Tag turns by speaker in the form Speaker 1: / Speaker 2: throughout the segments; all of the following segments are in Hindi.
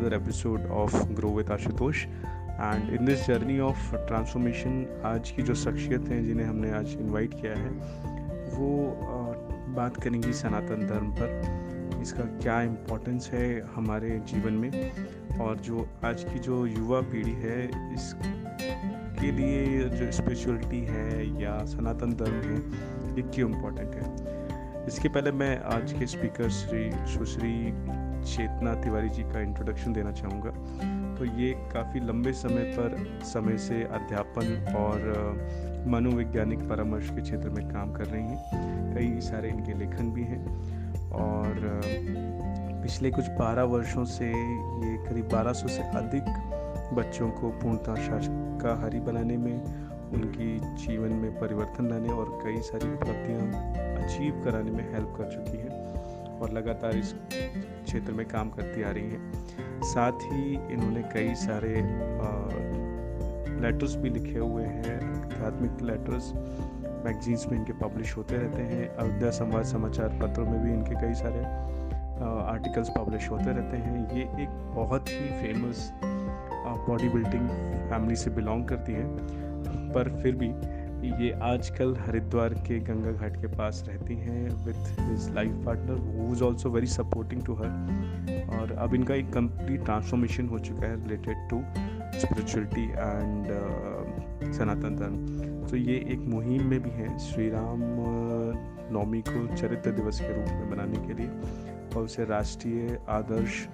Speaker 1: another episode of Grow with Ashutosh. And in this journey of transformation आज की जो शख्सियत हैं, जिन्हें हमने आज इनवाइट किया है, वो बात करेंगी सनातन धर्म पर। इसका क्या इम्पोर्टेंस है हमारे जीवन में? और जो आज की जो युवा पीढ़ी है इस के लिए जो स्पिरिचुअलिटी है या सनातन धर्म है, ये क्यों इम्पोर्टेंट है? इसके पहले मैं आज के स्पीकर श्री सुश्री चेतना तिवारी जी का इंट्रोडक्शन देना चाहूँगा। तो ये काफ़ी लंबे समय पर समय से अध्यापन और मनोवैज्ञानिक परामर्श के क्षेत्र में काम कर रही हैं। कई सारे इनके लेखन भी हैं और पिछले कुछ बारह वर्षों से ये करीब 1200 से अधिक बच्चों को पूर्णतः शाकाहारी बनाने में, उनकी जीवन में परिवर्तन लाने और कई सारी उपलब्धियाँ अचीव कराने में हेल्प कर चुकी हैं। और लगातार इस क्षेत्र में काम करती आ रही हैं। साथ ही इन्होंने कई सारे लेटर्स भी लिखे हुए हैं। आध्यात्मिक लेटर्स मैगजीन्स में इनके पब्लिश होते रहते हैं। अयोध्या संवाद समाचार पत्रों में भी इनके कई सारे आर्टिकल्स पब्लिश होते रहते हैं। ये एक बहुत ही फ़ेमस बॉडी बिल्डिंग फैमिली से बिलोंग करती है। पर फिर भी ये आजकल हरिद्वार के गंगा घाट के पास रहती हैं with his life partner who is also very supporting to her और अब इनका एक कंप्लीट ट्रांसफॉर्मेशन हो चुका है related to spirituality and Sanatan Dharma. तो ये एक मुहिम में भी है श्री राम नवमी को चरित्र दिवस के रूप में मनाने के लिए और उसे राष्ट्रीय आदर्श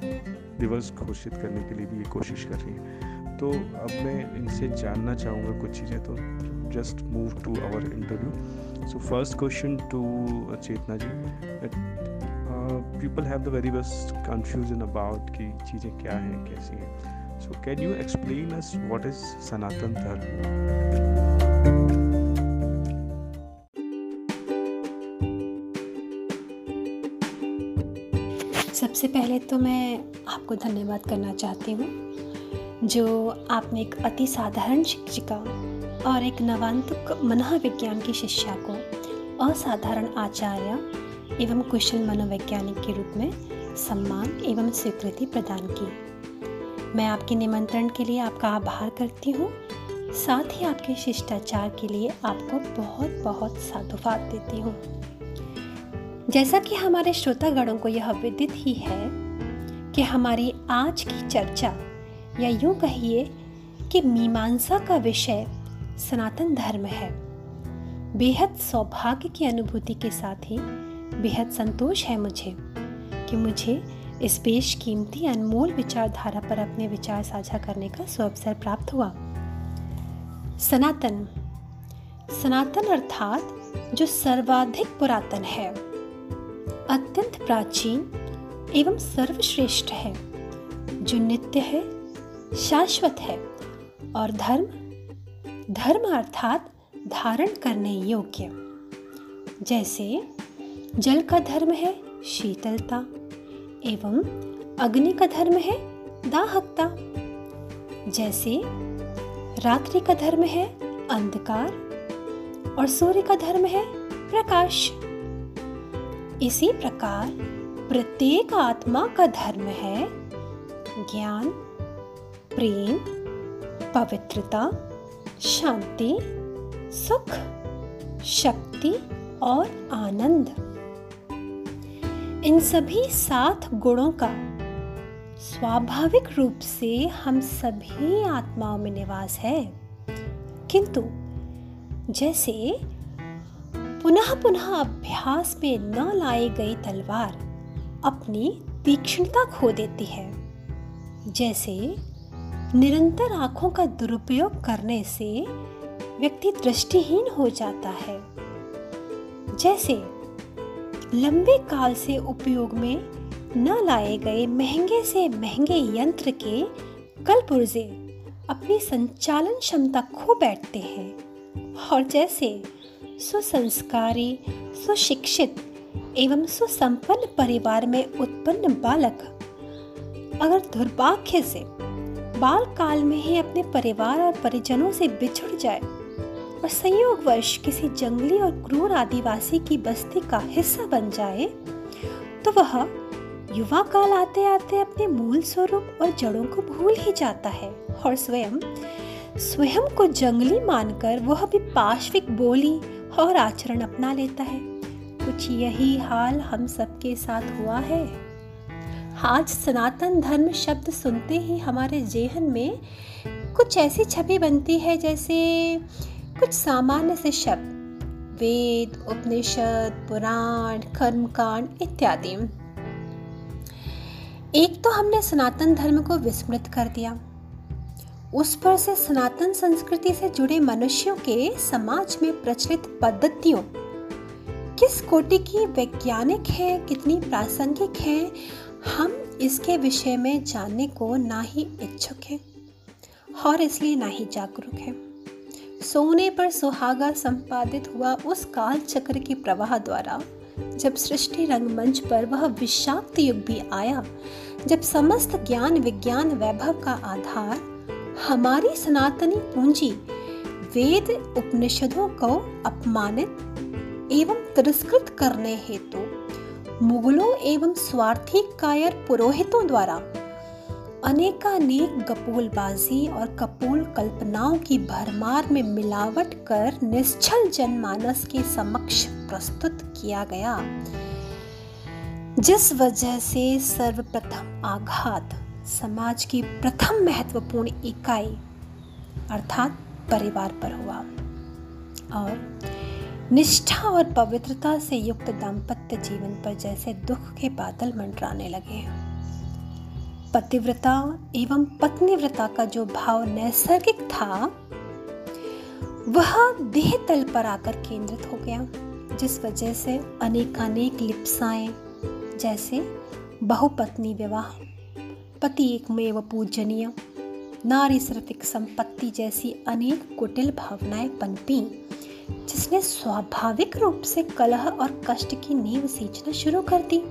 Speaker 1: दिवस घोषित करने के लिए भी ये कोशिश कर रही है। तो अब मैं इनसे जानना चाहूँगा कुछ चीज़ें तो। Just move to our interview. So first question to uh, Chetna ji. That, Uh, people have the very best confusion about कि चीज़ें क्या हैं कैसी हैं So can you explain us what is Sanatan Dharma?
Speaker 2: सबसे पहले तो मैं आपको धन्यवाद करना चाहती हूँ जो आपने एक अति साधारण शिक्षिका और एक नवांतुक मनोविज्ञान की शिष्या को असाधारण आचार्य एवं कुशल मनोवैज्ञानिक के रूप में सम्मान एवं स्वीकृति प्रदान की। मैं आपके निमंत्रण के लिए आपका आभार करती हूँ। साथ ही आपके शिष्टाचार के लिए आपको बहुत बहुत साधुवाद देती हूँ। जैसा कि हमारे श्रोतागणों को यह विदित ही है कि हमारी आज की चर्चा या यूँ कहिए कि मीमांसा का विषय सनातन धर्म है। बेहद सौभाग्य की अनुभूति के साथ ही बेहद संतोष है मुझे कि मुझे इस बेशकीमती अनमोल विचारधारा पर अपने विचार साझा करने का सुअवसर प्राप्त हुआ। सनातन। सनातन अर्थात जो सर्वाधिक पुरातन है, अत्यंत प्राचीन एवं सर्वश्रेष्ठ है, जो नित्य है, शाश्वत है और धर्म धर्म अर्थात धारण करने योग्य। जैसे, जल का धर्म है शीतलता, एवं अग्नि का धर्म है दाहकता। जैसे, रात्रि का धर्म है अंधकार, और सूर्य का धर्म है प्रकाश। इसी प्रकार, प्रत्येक आत्मा का धर्म है ज्ञान, प्रेम, पवित्रता शांति, सुख, शक्ति और आनंद। इन सभी सात गुणों का स्वाभाविक रूप से हम सभी आत्माओं में निवास है। किंतु जैसे पुनः पुनः अभ्यास में न लाई गई तलवार अपनी तीक्ष्णता खो देती है, जैसे निरंतर आँखों का दुरुपयोग करने से व्यक्ति दृष्टिहीन हो जाता है। जैसे, लंबे काल से उपयोग में न लाए गए महँगे से महँगे यंत्र के कल पुर्जे अपनी संचालन क्षमता खो बैठते हैं। और जैसे, सुसंस्कारी, सुशिक्षित एवं सुसंपन्न परिवार में उत्पन्न बालक अगर दुर्भाग्य से बाल काल में ही अपने परिवार और परिजनों से बिछुड़ जाए और संयोगवश किसी जंगली और क्रूर आदिवासी की बस्ती का हिस्सा बन जाए तो वह युवा काल आते आते अपने मूल स्वरूप और जड़ों को भूल ही जाता है और स्वयं स्वयं को जंगली मानकर वह भी पाश्विक बोली और आचरण अपना लेता है। कुछ यही हाल हम सबके साथ हुआ है। आज सनातन धर्म शब्द सुनते ही हमारे जेहन में कुछ ऐसी छवि बनती है जैसे कुछ सामान्य से शब्द, वेद, उपनिषद, पुराण, कर्मकांड इत्यादि। एक तो हमने सनातन धर्म को विस्मृत कर दिया। उस पर से सनातन संस्कृति से जुड़े मनुष्यों के समाज में प्रचलित पद्धतियों, किस कोटि की वैज्ञानिक है, कितनी प्रासंगिक है हम इसके विषय में जानने को ना ही इच्छुक हैं और इसलिए ना ही जागरूक हैं। सोने पर सुहागा संपादित हुआ उस काल चक्र के प्रवाह द्वारा, जब सृष्टि रंगमंच पर वह विषाक्त युग भी आया, जब समस्त ज्ञान विज्ञान वैभव का आधार, हमारी सनातनी पूंजी वेद उपनिषदों को अपमानित एवं तिरस्कृत करने हेतु मुगलों एवं स्वार्थी कायर पुरोहितों द्वारा अनेकानेक गपोलबाजी और कपोल कल्पनाओं की भरमार में मिलावट कर निश्चल जनमानस के समक्ष प्रस्तुत किया गया। जिस वजह से सर्वप्रथम आघात, समाज की प्रथम महत्वपूर्ण इकाई, अर्थात परिवार पर हुआ। और निष्ठा और पवित्रता से युक्त दाम्पत्य जीवन पर जैसे दुख के बादल मंडराने लगे पतिव्रता एवं पत्नीव्रता का जो भाव नैसर्गिक था, वह देह तल पर आकर केंद्रित हो गया, जिस वजह से अनेकानेक लिप्साएँ, जैसे बहुपत्नी विवाह, पति एक में पूजनीय, नारी सिर्फ़ संपत्ति जैसी अनेक कुटिल भावनाएँ पनपी जिसने स्वाभाविक रूप से कलह और कष्ट की नींव सींचना शुरू कर दी।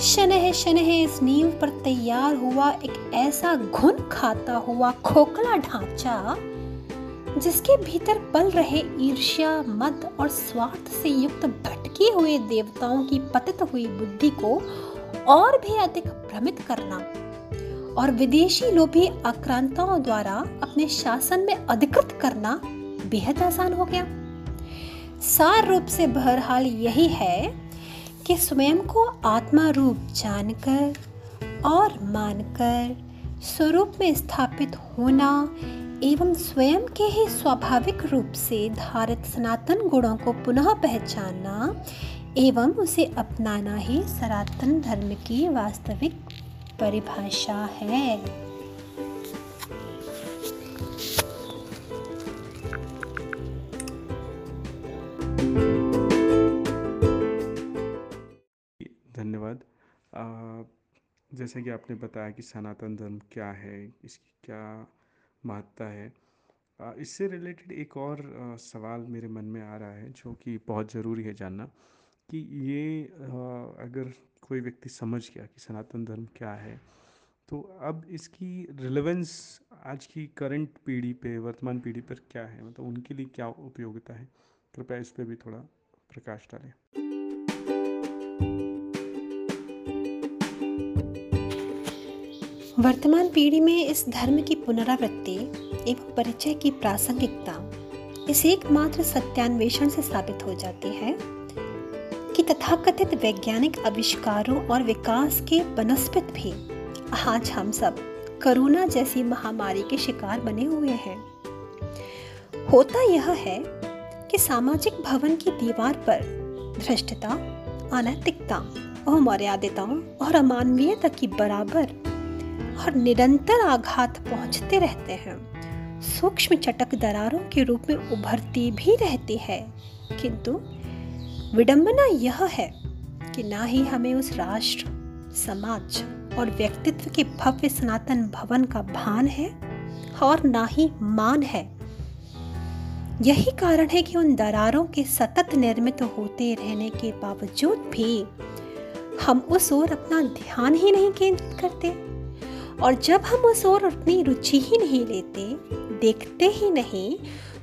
Speaker 2: शनह शनह, इस नींव पर तैयार हुआ एक ऐसा घुन खाता हुआ खोखला ढांचा, जिसके भीतर पल रहे ईर्ष्या, मद और स्वार्थ से युक्त भटके हुए देवताओं की पतित हुई बुद्धि को और भी अधिक भ्रमित करना और विदेशी लोभी आक्रांताओं द्वारा अपने शासन में अधिकृत करना बेहद आसान हो गया। सार रूप से बहरहाल यही है कि स्वयं को आत्मा रूप जानकर और मानकर स्वरूप में स्थापित होना एवं स्वयं के ही स्वाभाविक रूप से धारित सनातन गुणों को पुनः पहचानना एवं उसे अपनाना ही सनातन धर्म की वास्तविक परिभाषा है।
Speaker 1: जैसे कि आपने बताया कि सनातन धर्म क्या है, इसकी क्या महत्ता है। इससे रिलेटेड एक और सवाल मेरे मन में आ रहा है, जो कि बहुत ज़रूरी है जानना, कि ये अगर कोई व्यक्ति समझ गया कि सनातन धर्म क्या है तो अब इसकी रिलेवेंस आज की करंट पीढ़ी पे, वर्तमान पीढ़ी पर क्या है? मतलब उनके लिए क्या उपयोगिता है? कृपया इस पर भी थोड़ा प्रकाश डालें।
Speaker 2: वर्तमान पीढ़ी में इस धर्म की पुनरावृत्ति एवं परिचय की प्रासंगिकता इस एकमात्र सत्यान्वेषण से साबित हो जाती है कि तथाकथित वैज्ञानिक आविष्कारों और विकास के बनस्पत भी आज हम सब कोरोना जैसी महामारी के शिकार बने हुए हैं। होता यह है कि सामाजिक भवन की दीवार पर भ्रष्टता अनैतिकता अमर्यादिताओं और अमानवीयता की बराबर और निरंतर आघात पहुँचते रहते हैं। सूक्ष्म चटक दरारों के रूप में उभरती भी रहती है। किंतु विडंबना यह है कि ना ही हमें उस राष्ट्र, समाज और व्यक्तित्व के भव्य सनातन भवन का भान है और ना ही मान है। यही कारण है कि उन दरारों के सतत निर्मित होते रहने के बावजूद भी हम उस ओर अपना ध्यान ही नहीं केंद्रित करते। और जब हम उस ओर अपनी रुचि ही नहीं लेते, देखते ही नहीं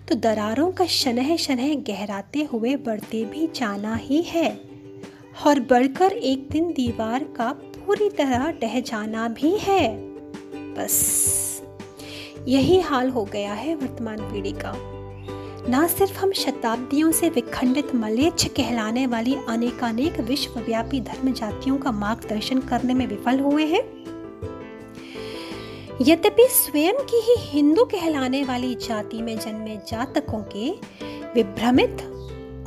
Speaker 2: तो दरारों का शनह शनह गहराते हुए बढ़ते भी जाना ही है। और बढ़कर एक दिन दीवार का पूरी तरह ढह जाना भी है। बस, यही हाल हो गया है वर्तमान पीढ़ी का। ना सिर्फ़ हम शताब्दियों से विखंडित मलेच्छ कहलाने वाली अनेकानेक विश्वव्यापी धर्म जातियों का मार्गदर्शन करने में विफल हुए हैं यद्यपि स्वयं की ही हिंदू कहलाने वाली जाति में जन्मे जातकों के विभ्रमित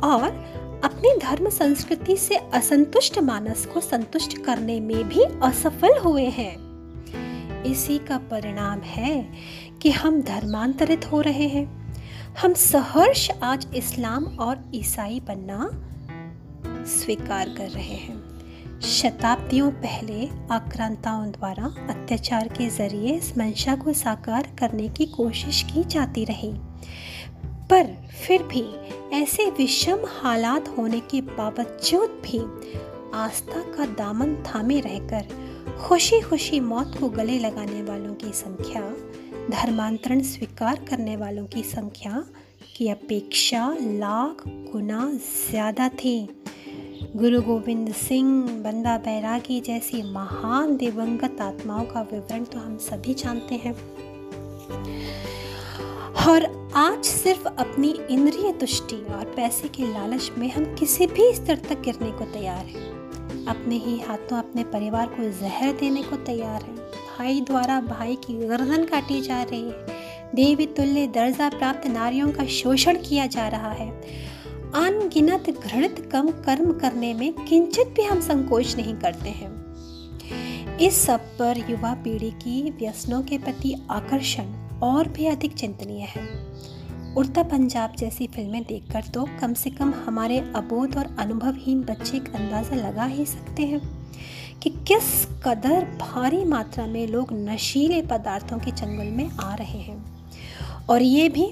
Speaker 2: और अपनी धर्म संस्कृति से असंतुष्ट मानस को संतुष्ट करने में भी असफल हुए हैं। इसी का परिणाम है कि हम धर्मांतरित हो रहे हैं। हम सहर्ष आज इस्लाम और ईसाई बनना स्वीकार कर रहे हैं। शताब्दियों पहले आक्रांताओं द्वारा अत्याचार के ज़रिए इस मंशा को साकार करने की कोशिश की जाती रही। पर फिर भी ऐसे विषम हालात होने के बावजूद भी आस्था का दामन थामे रहकर खुशी खुशी मौत को गले लगाने वालों की संख्या, धर्मांतरण स्वीकार करने वालों की संख्या की अपेक्षा लाख गुना ज़्यादा थी। गुरु गोविंद सिंह, बंदा बैरागी जैसी महान दिवंगत आत्माओं का विवरण तो हम सभी जानते हैं। और आज सिर्फ़ अपनी इंद्रिय तुष्टि और पैसे के लालच में हम किसी भी स्तर तक गिरने को तैयार हैं। अपने ही हाथों अपने परिवार को जहर देने को तैयार हैं। भाई द्वारा भाई की गर्दन काटी जा रही है। देवी तुल्य दर्जा प्राप्त नारियों का शोषण किया जा रहा है। अनगिनत घृणित कम कर्म करने में किंचित भी हम संकोच नहीं करते हैं। इस सब पर युवा पीढ़ी की व्यसनों के प्रति आकर्षण और भी अधिक चिंतनीय है। उड़ता पंजाब जैसी फ़िल्में देखकर तो कम से कम हमारे अबोध और अनुभवहीन बच्चे का अंदाज़ा लगा ही सकते हैं कि किस कदर भारी मात्रा में लोग नशीले पदार्थों के चंगुल में आ रहे हैं। और ये भी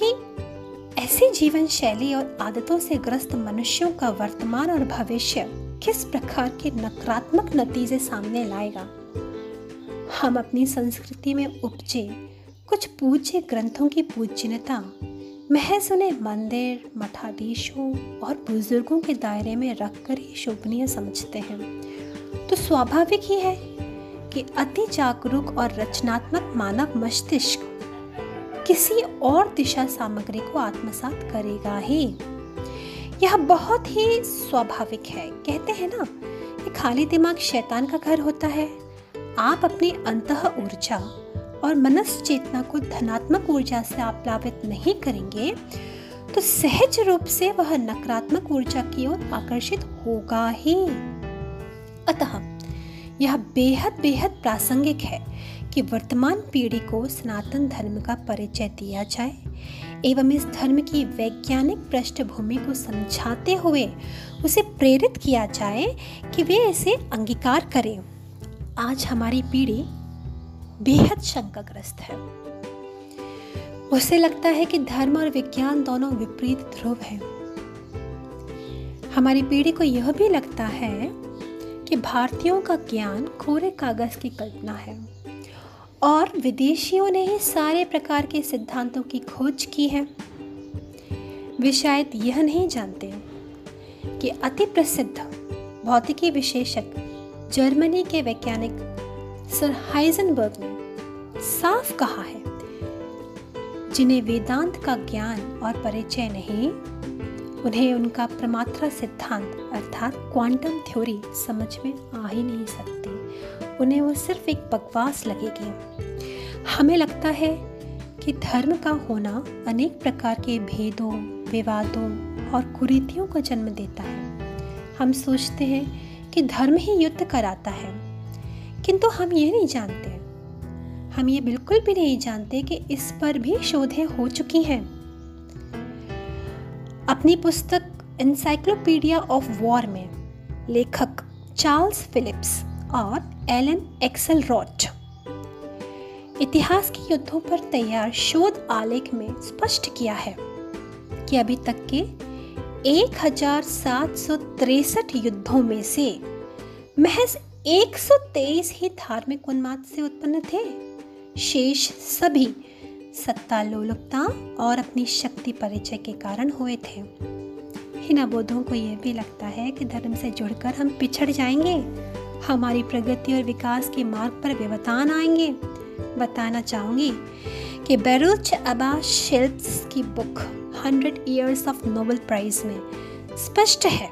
Speaker 2: कि ऐसी जीवन शैली और आदतों से ग्रस्त मनुष्यों का वर्तमान और भविष्य किस प्रकार के नकारात्मक नतीजे सामने लाएगा? हम अपनी संस्कृति में उपजे कुछ पूज्य ग्रंथों की पूजनीयता महज उन्हें मंदिर, मठाधीशों और बुज़ुर्गों के दायरे में रखकर ही शोभनीय समझते हैं। तो स्वाभाविक ही है कि अति जागरूक और रचनात्मक मानव मस्तिष्क किसी और दिशा सामग्री को आत्मसात करेगा ही। यह बहुत ही स्वाभाविक है। कहते हैं ना कि खाली दिमाग शैतान का घर होता है। आप अपनी अंत ऊर्जा और मनस चेतना को धनात्मक ऊर्जा से आप प्लावित नहीं करेंगे तो सहज रूप से वह नकारात्मक ऊर्जा की ओर आकर्षित होगा ही। अतः यह बेहद बेहद प्रासंगिक है कि वर्तमान पीढ़ी को सनातन धर्म का परिचय दिया जाए एवं इस धर्म की वैज्ञानिक पृष्ठभूमि को समझाते हुए उसे प्रेरित किया जाए कि वे इसे अंगीकार करें। आज हमारी पीढ़ी बेहद शंकाग्रस्त है। उसे लगता है कि धर्म और विज्ञान दोनों विपरीत ध्रुव हैं। हमारी पीढ़ी को यह भी लगता है कि भारतीयों का ज्ञान कोरे कागज़ की कल्पना है। और विदेशियों ने ही सारे प्रकार के सिद्धांतों की खोज की है। वे शायद यह नहीं जानते कि अति प्रसिद्ध भौतिकी विशेषक जर्मनी के वैज्ञानिक सर हाइजनबर्ग ने साफ़ कहा है, जिन्हें वेदांत का ज्ञान और परिचय नहीं, उन्हें उनका प्रमात्रा सिद्धांत अर्थात क्वांटम थ्योरी समझ में आ ही नहीं सकती। उन्हें वो सिर्फ़ एक बकवास लगेगी। हमें लगता है कि धर्म का होना अनेक प्रकार के भेदों, विवादों और कुरीतियों का जन्म देता है। हम सोचते हैं कि धर्म ही युद्ध कराता है। किंतु हम ये नहीं जानते। हम ये बिल्कुल भी नहीं जानते कि इस पर भी शोधें हो चुकी हैं। अपनी पुस्तक इंसाइक्लोपीडिया ऑफ़ वॉर में लेखक चार्ल्स फिलिप्स और एलन एक्सल रॉट इतिहास के युद्धों पर तैयार शोध आलेख में स्पष्ट किया है कि अभी तक के एक युद्धों में से महज 123 ही धार्मिक उन्माद से उत्पन्न थे। शेष सभी सत्ता लोलुपता और अपनी शक्ति परिचय के कारण हुए थे। इन अबोधों को यह भी लगता है कि धर्म से जुड़कर हम पिछड़ जाएँगे। हमारी प्रगति और विकास के मार्ग पर व्यवधान आएँगे। बताना चाहूँगी कि बेरुच अबा शिल्प्स की book hundred years of Nobel prize में स्पष्ट है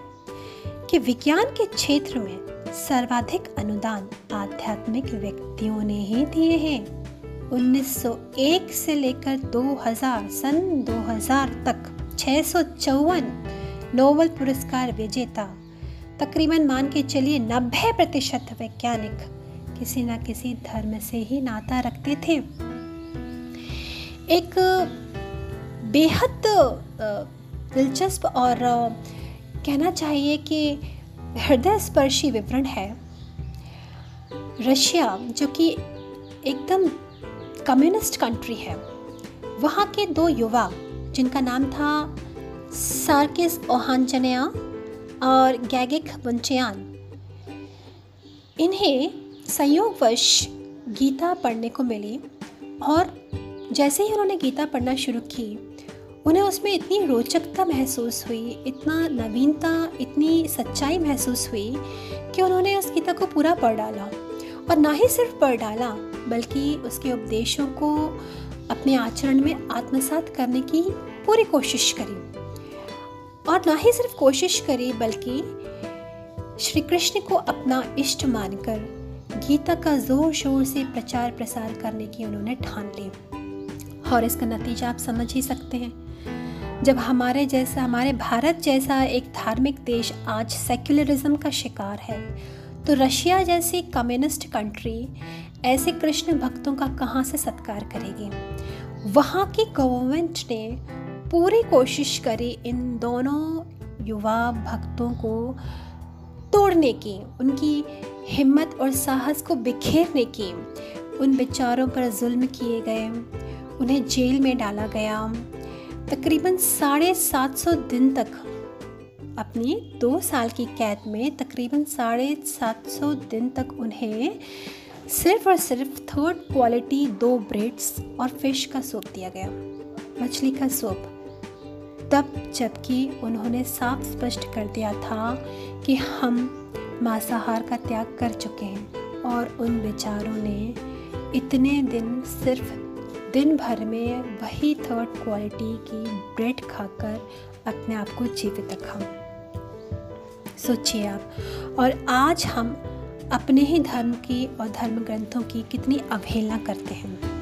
Speaker 2: कि विज्ञान के क्षेत्र में सर्वाधिक अनुदान आध्यात्मिक व्यक्तियों ने ही दिए हैं। 1901 से लेकर 2000 सन 2000 तक छः नोबल पुरस्कार विजेता तकरीबन मान के चलिए 90 प्रतिशत वैज्ञानिक किसी न किसी धर्म से ही नाता रखते थे। एक बेहद दिलचस्प और कहना चाहिए कि हृदय स्पर्शी विवरण है। रशिया, जो कि एकदम कम्युनिस्ट कंट्री है, वहाँ के दो युवा, जिनका नाम था सार्किस ओहानचनया और गैगिक बुंचयान इन्हें संयोगवश गीता पढ़ने को मिली और जैसे ही उन्होंने गीता पढ़ना शुरू की, उन्हें उसमें इतनी रोचकता महसूस हुई, इतना नवीनता, इतनी सच्चाई महसूस हुई कि उन्होंने उस गीता को पूरा पढ़ डाला। और ना ही सिर्फ़ पढ़ डाला, बल्कि उसके उपदेशों को अपने आचरण में आत्मसात करने की पूरी कोशिश करी। और ना ही सिर्फ़ कोशिश करी, बल्कि श्री कृष्ण को अपना इष्ट मानकर गीता का ज़ोर शोर से प्रचार प्रसार करने की उन्होंने ठान ली। और इसका नतीजा आप समझ ही सकते हैं। जब हमारे जैसा, हमारे भारत जैसा एक धार्मिक देश आज सेक्युलरिज्म का शिकार है तो रशिया जैसी कम्युनिस्ट कंट्री ऐसे कृष्ण भक्तों का कहाँ से सत्कार करेगी? वहाँ की गवर्नमेंट ने पूरी कोशिश करी इन दोनों युवा भक्तों को तोड़ने की, उनकी हिम्मत और साहस को बिखेरने की, उन बेचारों पर जुल्म किए गए, उन्हें जेल में डाला गया। तकरीबन साढ़े सात सौ दिन तक अपनी दो साल की कैद में तकरीबन साढ़े सात सौ दिन तक उन्हें सिर्फ़ और सिर्फ़ थर्ड क्वालिटी दो ब्रेड्स और फ़िश का सूप दिया गया, मछली का सूप। तब जबकि उन्होंने साफ़ स्पष्ट कर दिया था कि हम मांसाहार का त्याग कर चुके हैं और उन बेचारों ने इतने दिन सिर्फ़ दिन भर में वही थर्ड क्वालिटी की ब्रेड खाकर अपने आप को जीवित रखा। सोचिए आप, और आज हम अपने ही धर्म की और धर्म ग्रंथों की कितनी अवहेलना करते हैं।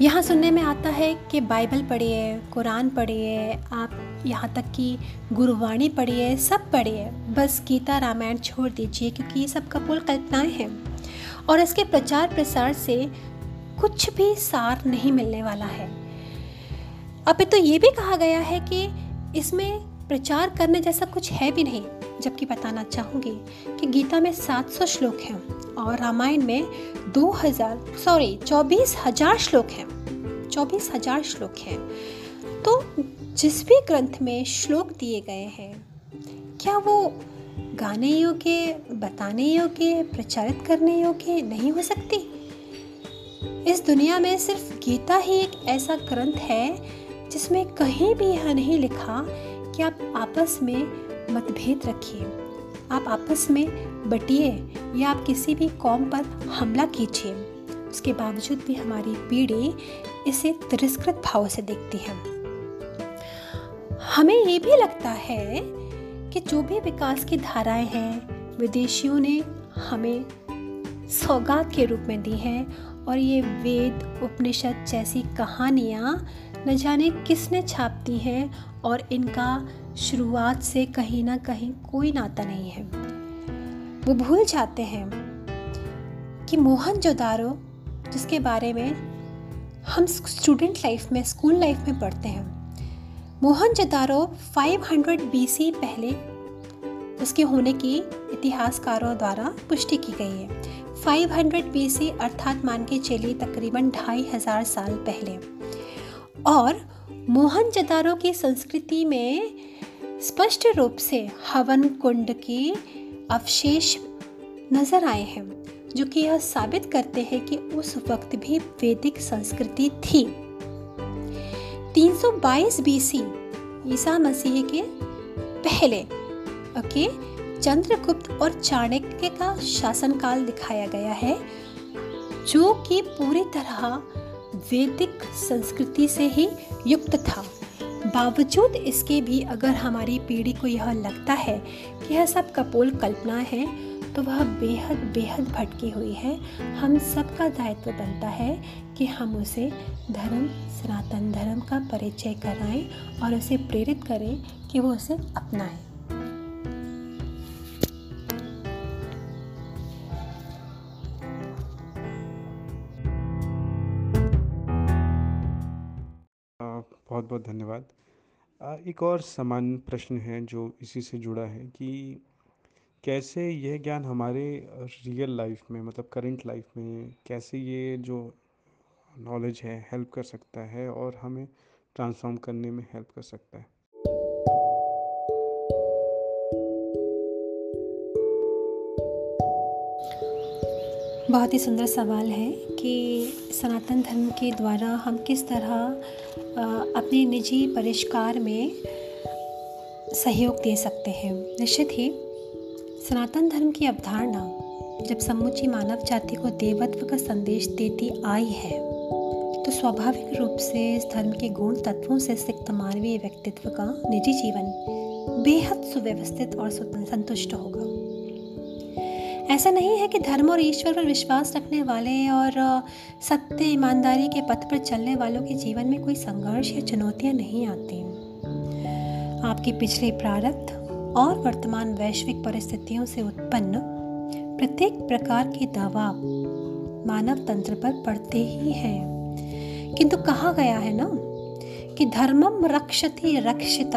Speaker 2: यहाँ सुनने में आता है कि बाइबल पढ़िए कुरान पढ़िए आप यहाँ तक कि गुरुवाणी पढ़िए सब पढ़िए बस गीता रामायण छोड़ दीजिए क्योंकि ये सब कपूल कल्पनाएँ हैं। और इसके प्रचार प्रसार से कुछ भी सार नहीं मिलने वाला है। अभी तो ये भी कहा गया है कि इसमें प्रचार करने जैसा कुछ है भी नहीं। जबकि बताना चाहूँगी कि गीता में 700 श्लोक हैं और रामायण में 2000 सॉरी चौबीस हज़ार श्लोक हैं। चौबीस हज़ार श्लोक हैं। तो जिस भी ग्रंथ में श्लोक दिए गए हैं, क्या वो गाने योग्य, बताने योग्य, प्रचारित करने योग्य नहीं हो सकती? इस दुनिया में सिर्फ़ गीता ही एक ऐसा ग्रंथ है जिसमें कहीं भी यह नहीं लिखा कि आप आपस में मतभेद रखिए। आप आपस में बटिए या आप किसी भी कौम पर हमला कीजिए। उसके बावजूद भी हमारी पीढ़ी इसे तिरस्कृत भाव से देखती है। हमें ये भी लगता है कि जो भी विकास की धाराएँ हैं, विदेशियों ने हमें सौगात के रूप में दी हैं और ये वेद, उपनिषद जैसी कहानियाँ न जाने किसने छाप दी हैं और इनका शुरुआत से कहीं ना कहीं कोई नाता नहीं है। वो भूल जाते हैं कि मोहन जोदारो, जिसके बारे में हम स्टूडेंट लाइफ में स्कूल लाइफ में पढ़ते हैं, मोहन जोदारो 500 बीसी पहले उसके होने की इतिहासकारों द्वारा पुष्टि की गई है। 500 बीसी अर्थात मान के चलिए तकरीबन ढाई हज़ार साल पहले। और मोहन जदारो की संस्कृति में स्पष्ट रूप से हवन कुंड के अवशेष नज़र आए हैं, जो कि यह साबित करते हैं कि उस वक्त भी वैदिक संस्कृति थी। 322 बीसी ईसा मसीह के पहले ओके चंद्रगुप्त और चाणक्य का शासनकाल दिखाया गया है, जो कि पूरी तरह वैदिक संस्कृति से ही युक्त था। बावजूद इसके भी अगर हमारी पीढ़ी को यह लगता है कि यह सब कपोल कल्पना है तो वह बेहद बेहद भटकी हुई है। हम सबका दायित्व बनता है कि हम उसे धर्म, सनातन धर्म का परिचय कराएँ और उसे प्रेरित करें कि वो उसे अपनाएँ।
Speaker 1: बहुत बहुत धन्यवाद एक और समान प्रश्न है जो इसी से जुड़ा है कि कैसे यह ज्ञान हमारे रियल लाइफ में मतलब करंट लाइफ में, कैसे ये जो नॉलेज है हेल्प कर सकता है और हमें ट्रांसफॉर्म करने में हेल्प कर सकता है?
Speaker 2: बहुत ही सुंदर सवाल है कि सनातन धर्म के द्वारा हम किस तरह अपने निजी परिष्कार में सहयोग दे सकते हैं। निश्चित ही, सनातन धर्म की अवधारणा जब समूची मानव जाति को देवत्व का संदेश देती आई है तो स्वाभाविक रूप से इस धर्म के गुण तत्वों से सिक्त मानवीय व्यक्तित्व का निजी जीवन बेहद सुव्यवस्थित और संतुष्ट होगा। ऐसा नहीं है कि धर्म और ईश्वर पर विश्वास रखने वाले और सत्य ईमानदारी के पथ पर चलने वालों के जीवन में कोई संघर्ष या चुनौतियाँ नहीं आती। आपके पिछले प्रारब्ध और वर्तमान वैश्विक परिस्थितियों से उत्पन्न प्रत्येक प्रकार के दबाव मानव तंत्र पर पड़ते ही हैं। किंतु कहा गया है ना कि धर्मम रक्षति रक्षित।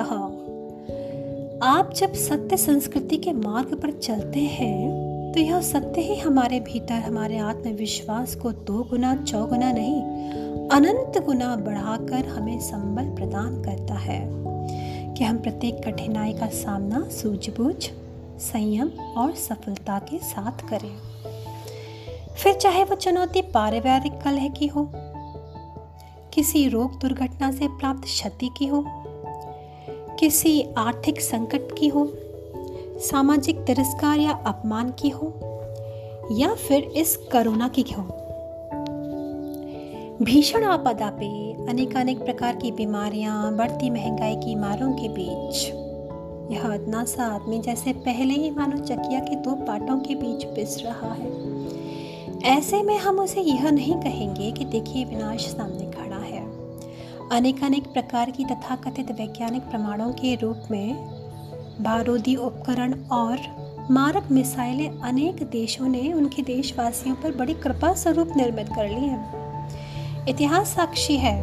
Speaker 2: आप जब सत्य संस्कृति के मार्ग पर चलते हैं तो यह सत्य ही हमारे भीतर हमारे आत्मविश्वास को दो गुना चौगुना नहीं, अनंत गुना बढ़ाकर हमें संबल प्रदान करता है कि हम प्रत्येक कठिनाई का सामना सूझबूझ, संयम और सफलता के साथ करें। फिर चाहे वो चुनौती पारिवारिक कलह की हो, किसी रोग दुर्घटना से प्राप्त क्षति की हो, किसी आर्थिक संकट की हो सामाजिक तिरस्कार या अपमान की हो, या फिर इस करुणा की हो भीषण आपदा पे अनेकानेक प्रकार की बीमारियाँ, बढ़ती महँगाई की मारों के बीच। यह इतना सा आदमी जैसे पहले ही मानो चकिया के दो पाटों के बीच पिस रहा है। ऐसे में हम उसे यह नहीं कहेंगे कि देखिए विनाश सामने खड़ा है। अनेकानेक प्रकार की तथाकथित वैज्ञानिक प्रमाणों के रूप में बारूदी उपकरण और मारक मिसाइलें अनेक देशों ने उनके देशवासियों पर बड़ी कृपा स्वरूप निर्मित कर ली हैं। इतिहास साक्षी है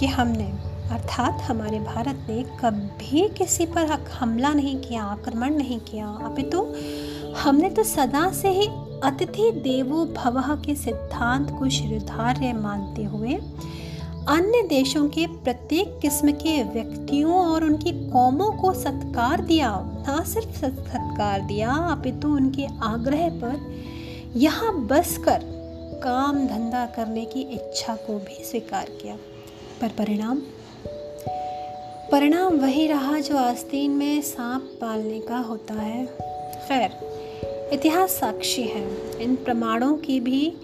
Speaker 2: कि हमने, अर्थात हमारे भारत ने कभी किसी पर हमला नहीं किया, आक्रमण नहीं किया। अपितु तो हमने तो सदा से ही अतिथि देवो भव के सिद्धांत को शिरोधार्य मानते हुए अन्य देशों के प्रत्येक किस्म के व्यक्तियों और उनकी कौमों को सत्कार दिया, ना सिर्फ़ सत्कार दिया, अपितु तो उनके आग्रह पर यहाँ बस कर काम धंधा करने की इच्छा को भी स्वीकार किया। पर परिणाम? परिणाम वही रहा जो आस्तीन में सांप पालने का होता है। खैर, इतिहास साक्षी है। इन प्रमाणों की भी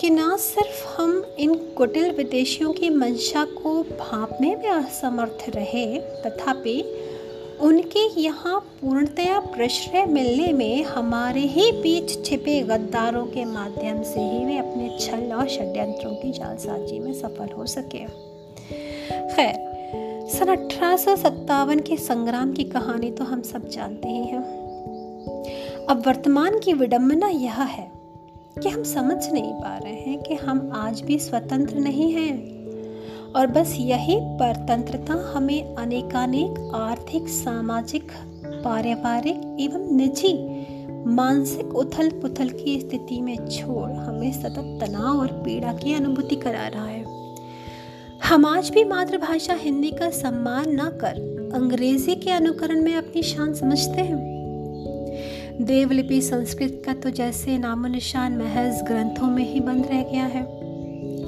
Speaker 2: कि ना सिर्फ़ हम इन कुटिल विदेशियों की मंशा को भापने में असमर्थ रहे, तथापि उनके यहाँ पूर्णतया प्रश्रय मिलने में हमारे ही बीच छिपे गद्दारों के माध्यम से ही वे अपने छल और षड्यंत्रों की जालसाजी में सफल हो सके। खैर, सन अठारह सौ सत्तावन के संग्राम की कहानी तो हम सब जानते ही हैं। अब वर्तमान की विडंबना यह है कि हम समझ नहीं पा रहे हैं कि हम आज भी स्वतंत्र नहीं हैं। और बस यही परतंत्रता हमें अनेकानेक आर्थिक, सामाजिक, पारिवारिक एवं निजी, मानसिक उथल पुथल की स्थिति में छोड़ हमें सतत तनाव और पीड़ा की अनुभूति करा रहा है। हम आज भी मातृभाषा हिंदी का सम्मान न कर अंग्रेज़ी के अनुकरण में अपनी शान समझते हैं। देवलिपि संस्कृत का तो जैसे नामो निशान महज ग्रंथों में ही बंद रह गया है।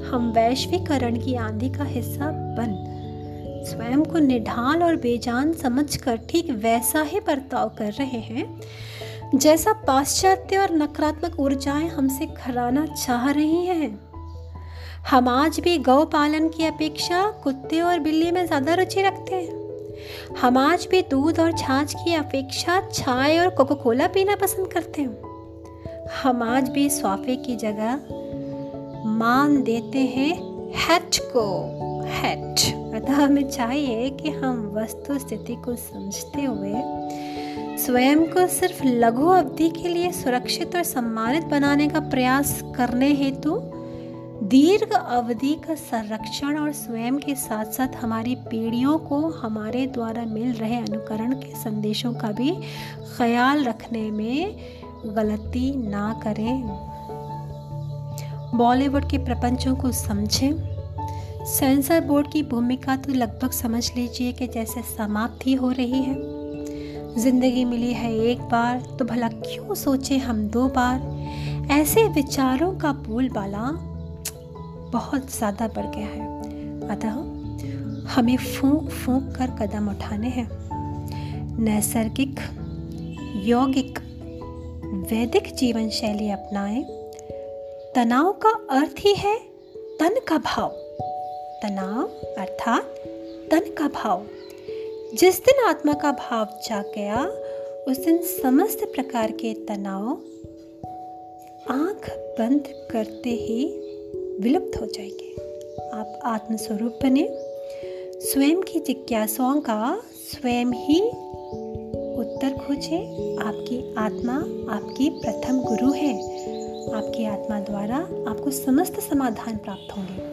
Speaker 2: हम वैश्वीकरण की आंधी का हिस्सा बन, स्वयं को निढाल और बेजान समझकर ठीक वैसा ही बर्ताव कर रहे हैं, जैसा पाश्चात्य और नकारात्मक ऊर्जाएँ हमसे खराना चाह रही हैं। हम आज भी गौ पालन की अपेक्षा कुत्ते और बिल्ली में ज़्यादा रुचि रखते हैं। हम आज भी दूध और छाछ की अपेक्षा चाय और कोको कोला पीना पसंद करते हैं। हम आज भी स्वाफे की जगह मान देते हैं हैट को, हैट। अतः हमें चाहिए कि हम वस्तु स्थिति को समझते हुए स्वयं को सिर्फ़ लघु अवधि के लिए सुरक्षित और सम्मानित बनाने का प्रयास करने हेतु दीर्घ अवधि का संरक्षण और स्वयं के साथ साथ हमारी पीढ़ियों को हमारे द्वारा मिल रहे अनुकरण के संदेशों का भी ख्याल रखने में गलती ना करें। बॉलीवुड के प्रपंचों को समझें। सेंसर बोर्ड की भूमिका तो लगभग समझ लीजिए कि जैसे समाप्ति हो रही है। ज़िंदगी मिली है एक बार तो भला क्यों सोचे हम दो बार? ऐसे विचारों का बोलबाला बहुत ज़्यादा बढ़ गया है। अतः हमें फूंक फूंक कर कदम उठाने हैं। नैसर्गिक, यौगिक, वैदिक जीवन शैली अपनाएँ। तनाव का अर्थ ही है तन का भाव। तनाव अर्थात तन का भाव। जिस दिन आत्मा का भाव जाग गया, उस दिन समस्त प्रकार के तनाव आँख बंद करते ही विलुप्त हो जाएँगे। आप आत्मस्वरूप बने। स्वयं की जिज्ञासाओं का स्वयं ही उत्तर खोजें। आपकी आत्मा आपकी प्रथम गुरु है। आपकी आत्मा द्वारा आपको समस्त समाधान प्राप्त होंगे।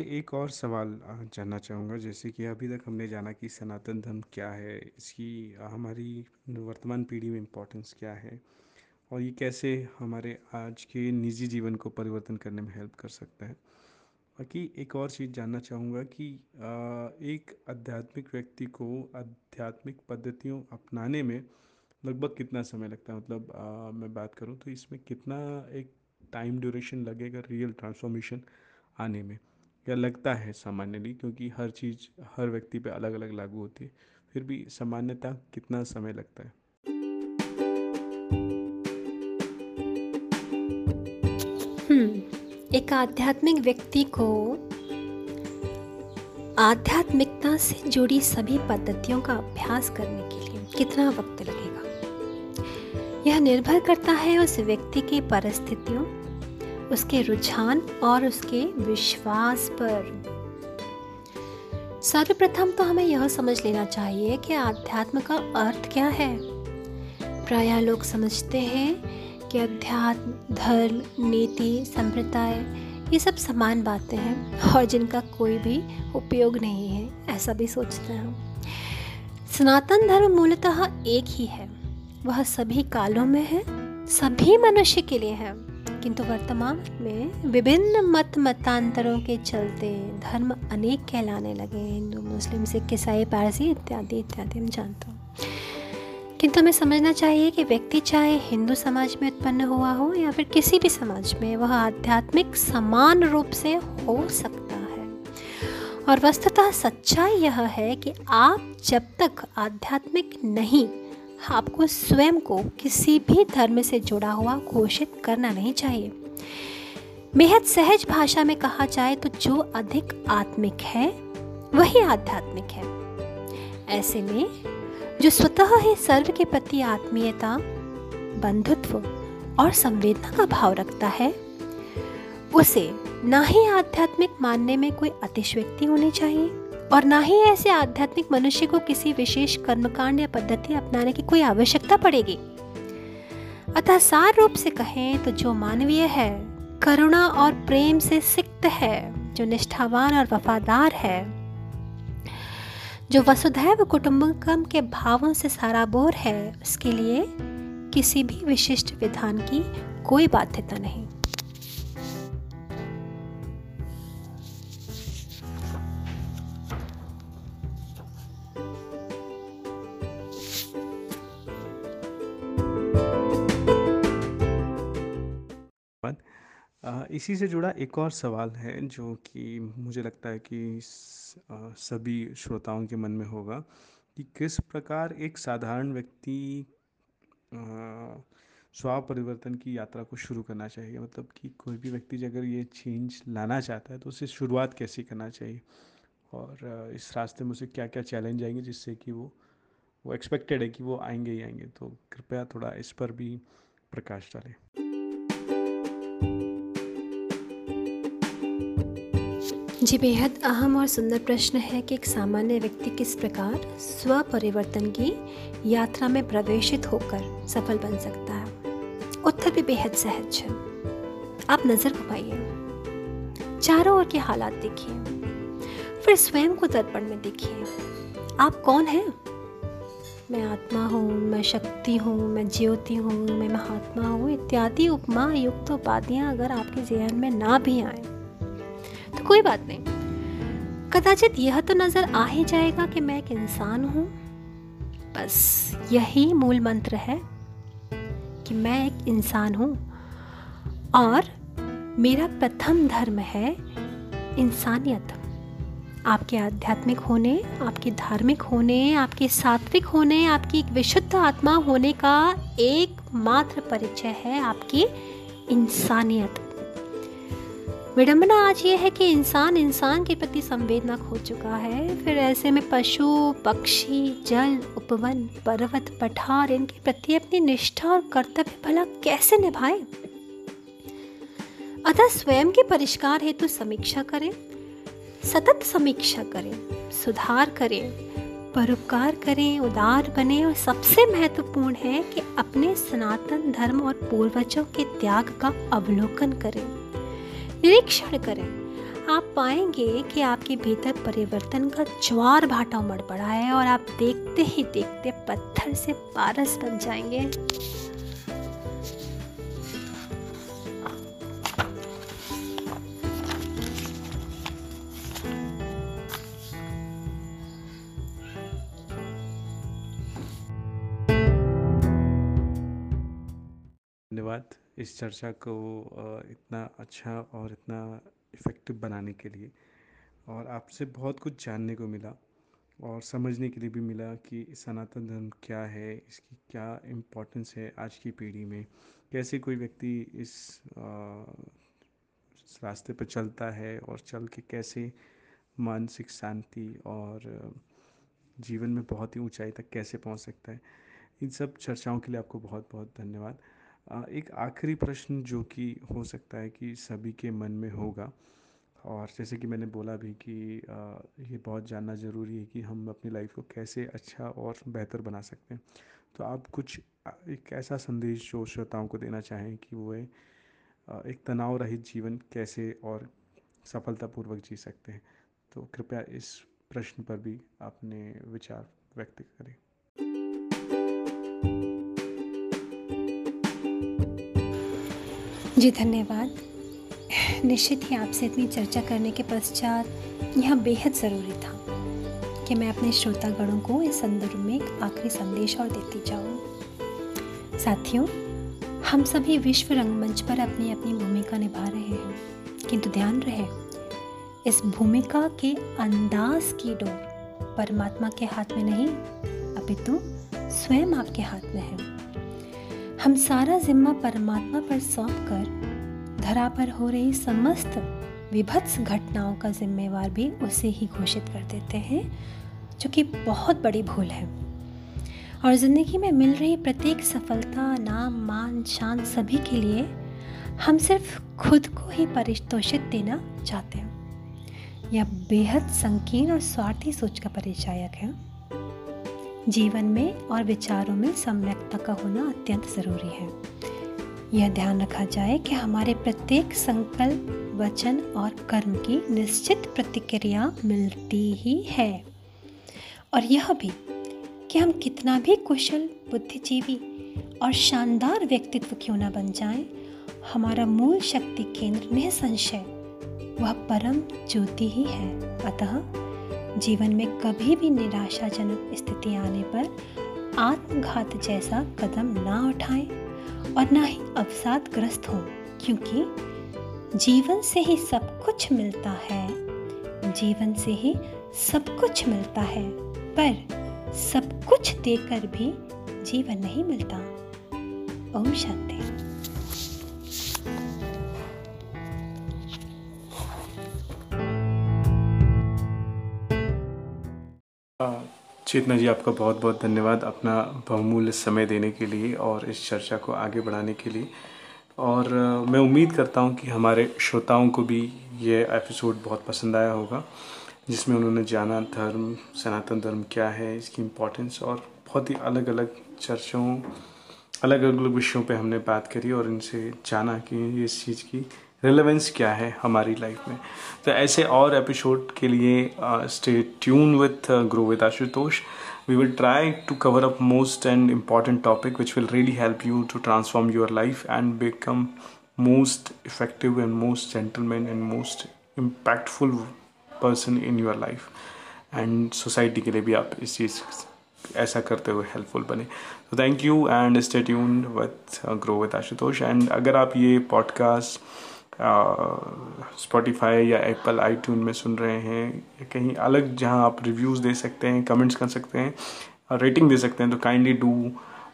Speaker 1: से एक और सवाल जानना चाहूँगा। जैसे कि अभी तक हमने जाना कि सनातन धर्म क्या है इसकी हमारी वर्तमान पीढ़ी में इम्पोर्टेंस क्या है और ये कैसे हमारे आज के निजी जीवन को परिवर्तन करने में हेल्प कर सकता है। बाकी एक और चीज़ जानना चाहूँगा कि एक आध्यात्मिक व्यक्ति को आध्यात्मिक पद्धतियों अपनाने में लगभग कितना समय लगता है? मतलब आ, मैं बात करूँ तो इसमें कितना एक टाइम ड्यूरेशन लगेगा रियल ट्रांसफॉर्मेशन आने में? या लगता है सामान्यली क्योंकि हर चीज़ हर व्यक्ति पे अलग अलग लागू होती है फिर भी सामान्यता कितना समय लगता है?
Speaker 2: हम्म, एक आध्यात्मिक व्यक्ति को आध्यात्मिकता से जुड़ी सभी पद्धतियों का अभ्यास करने के लिए कितना वक्त लगेगा? यह निर्भर करता है उस व्यक्ति की परिस्थितियों उसके रुझान और उसके विश्वास पर। सर्वप्रथम तो हमें यह समझ लेना चाहिए कि आध्यात्म का अर्थ क्या है। प्राय लोग समझते हैं कि अध्यात्म, धर्म, नीति, संप्रदाय, ये सब समान बातें हैं और जिनका कोई भी उपयोग नहीं है, ऐसा भी सोचते हैं। सनातन धर्म मूलतः एक ही है। वह सभी कालों में है, सभी मनुष्य के लिए है। किंतु वर्तमान में विभिन्न मत मतांतरों के चलते धर्म अनेक कहलाने लगे हिंदू, मुस्लिम, सिख, ईसाई, पारसी इत्यादि इत्यादि, हम जानता हूँ। किंतु हमें समझना चाहिए कि व्यक्ति चाहे हिंदू समाज में उत्पन्न हुआ हो या फिर किसी भी समाज में, वह आध्यात्मिक समान रूप से हो सकता है। और वस्तुतः सच्चाई यह है कि आप जब तक आध्यात्मिक नहीं आपको स्वयं को किसी भी धर्म से जुड़ा हुआ घोषित करना नहीं चाहिए। बेहद सहज भाषा में कहा जाए तो जो अधिक आत्मिक है, वही आध्यात्मिक है। ऐसे में, जो स्वतः ही सर्व के प्रति आत्मीयता, बंधुत्व और संवेदना का भाव रखता है, उसे ना ही आध्यात्मिक मानने में कोई अतिशयोक्ति होनी चाहिए। और ना ही ऐसे आध्यात्मिक मनुष्य को किसी विशेष कर्मकांड या पद्धति अपनाने की कोई आवश्यकता पड़ेगी। अतः सार रूप से कहें तो जो मानवीय है, करुणा और प्रेम से सिक्त है, जो निष्ठावान और वफादार है, जो वसुधैव कुटुंबकम के भावों से साराबोर है, उसके लिए किसी भी विशिष्ट विधान की कोई बाध्यता नहीं।
Speaker 1: इसी से जुड़ा एक और सवाल है, जो कि मुझे लगता है कि सभी श्रोताओं के मन में होगा कि किस प्रकार एक साधारण व्यक्ति स्वभाव परिवर्तन की यात्रा को शुरू करना चाहिए? मतलब कि कोई भी व्यक्ति अगर ये चेंज लाना चाहता है तो उसे शुरुआत कैसे करना चाहिए? और इस रास्ते में उसे क्या क्या चैलेंज आएँगे जिससे कि वो वो एक्सपेक्टेड है कि वो आएँगे ही आएँगे? तो कृपया थोड़ा इस पर भी प्रकाश डालें।
Speaker 2: जी बेहद अहम और सुंदर प्रश्न है कि एक सामान्य व्यक्ति किस प्रकार स्व परिवर्तन की यात्रा में प्रवेशित होकर सफल बन सकता है। उत्तर भी बेहद सहज है। आप नज़र घुमाइए चारों ओर के हालात देखिए। फिर स्वयं को दर्पण में देखिए। आप कौन हैं? मैं आत्मा हूँ, मैं शक्ति हूँ, मैं ज्योति हूँ, मैं महात्मा हूँ, इत्यादि उपमा युक्त उपाधियाँ अगर आपके जीवन में ना भी आए तो कोई बात नहीं। कदाचित यह तो नज़र आ ही जाएगा कि मैं एक इंसान हूँ। बस यही मूल मंत्र है कि मैं एक इंसान हूँ। और मेरा प्रथम धर्म है इंसानियत। आपके आध्यात्मिक होने, आपके धार्मिक होने, आपके सात्विक होने, आपकी एक विशुद्ध आत्मा होने का एकमात्र परिचय है आपकी इंसानियत। विडंबना आज ये है कि इंसान इंसान के प्रति संवेदना खो चुका है। फिर ऐसे में पशु, पक्षी, जल, उपवन, पर्वत, पठार, इनके प्रति अपनी निष्ठा और कर्तव्य भला कैसे निभाए? अतः स्वयं के परिष्कार हेतु समीक्षा करें, सतत समीक्षा करें, सुधार करें, परोपकार करें, उदार बने और सबसे महत्वपूर्ण है कि अपने सनातन धर्म और पूर्वजों के त्याग का अवलोकन करें। निरीक्षण करें। आप पाएँगे कि आपके भीतर परिवर्तन का ज्वार भाटा उमड़ पड़ा है और आप देखते ही देखते पत्थर से पारस बन जाएँगे।
Speaker 1: इस चर्चा को इतना अच्छा और इतना इफ़ेक्टिव बनाने के लिए। और आपसे बहुत कुछ जानने को मिला और समझने के लिए भी मिला कि सनातन धर्म क्या है इसकी क्या इम्पोर्टेंस है आज की पीढ़ी में। कैसे कोई व्यक्ति इस, इस रास्ते पर चलता है और चल के कैसे मानसिक शांति और जीवन में बहुत ही ऊंचाई तक कैसे पहुँच सकता है। इन सब चर्चाओं के लिए आपको बहुत बहुत धन्यवाद। एक आखिरी प्रश्न जो कि हो सकता है कि सभी के मन में होगा, और जैसे कि मैंने बोला भी कि ये बहुत जानना ज़रूरी है कि हम अपनी लाइफ को कैसे अच्छा और बेहतर बना सकते हैं। तो आप कुछ एक ऐसा संदेश जो श्रोताओं को देना चाहें कि वो एक तनाव रहित जीवन कैसे और सफलतापूर्वक जी सकते हैं। तो कृपया इस प्रश्न पर भी अपने विचार व्यक्त करें।
Speaker 2: जी, धन्यवाद। निश्चित ही आपसे इतनी चर्चा करने के पश्चात यह बेहद ज़रूरी था कि मैं अपने श्रोतागणों को इस संदर्भ में एक आखिरी संदेश और देती जाऊँ। साथियों, हम सभी विश्व रंगमंच पर अपनी अपनी भूमिका निभा रहे हैं। किंतु ध्यान रहे, इस भूमिका के अंदाज की डोर परमात्मा के हाथ में नहीं, अपितु स्वयं आपके हाथ में है। हम सारा जिम्मा परमात्मा पर सौंप कर धरा पर हो रही समस्त विभत्स घटनाओं का जिम्मेवार भी उसे ही घोषित कर देते हैं, जो कि बहुत बड़ी भूल है। और ज़िंदगी में मिल रही प्रत्येक सफलता, नाम, मान, शान सभी के लिए हम सिर्फ़ खुद को ही परितोषित देना चाहते हैं। यह बेहद संकीर्ण और स्वार्थी सोच का परिचायक है। जीवन में और विचारों में सम्यकता का होना अत्यंत ज़रूरी है। यह ध्यान रखा जाए कि हमारे प्रत्येक संकल्प वचन और कर्म की निश्चित प्रतिक्रिया मिलती ही है। और यह भी कि हम कितना भी कुशल बुद्धिजीवी और शानदार व्यक्तित्व क्यों ना बन जाएँ, हमारा मूल शक्ति केंद्र निसंशय वह परम ज्योति ही है। अतः जीवन में कभी भी निराशाजनक स्थिति आने पर आत्मघात जैसा कदम ना उठाएँ और ना ही अवसादग्रस्त हों, क्योंकि जीवन से ही सब कुछ मिलता है। जीवन से ही सब कुछ मिलता है, पर सब कुछ देकर भी जीवन नहीं मिलता। ओम शांति।
Speaker 1: चेतना जी, आपका बहुत बहुत धन्यवाद अपना बहुमूल्य समय देने के लिए और इस चर्चा को आगे बढ़ाने के लिए। और मैं उम्मीद करता हूँ कि हमारे श्रोताओं को भी ये एपिसोड बहुत पसंद आया होगा, जिसमें उन्होंने जाना धर्म, सनातन धर्म क्या है, इसकी इम्पोर्टेंस और बहुत ही अलग अलग चर्चाओं अलग अलग विषयों पे हमने बात करी और इनसे जाना कि इस चीज़ की रिलेवेंस क्या है हमारी लाइफ में? तो ऐसे और एपिसोड के लिए stay tune with grow with Ashutosh we will try to cover up most and important topic which will really help you to transform your life and become most effective and most gentleman and most impactful person in your life and society के लिए भी आप इस चीज़, ऐसा करते हुए हेल्पफुल बने। तो thank you and stay tune with grow with Ashutosh and अगर आप ये पॉडकास्ट स्पॉटिफाई या एप्पल आईट्यून में सुन रहे हैं कहीं अलग जहाँ आप रिव्यूज़ दे सकते हैं कमेंट्स कर सकते हैं रेटिंग दे सकते हैं तो kindly do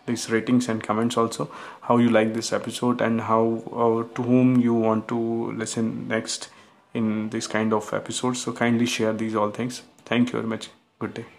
Speaker 1: this ratings and comments also how you like this episode and how to home you want to listen next in this kind of episode so kindly share these all things thank you very much good day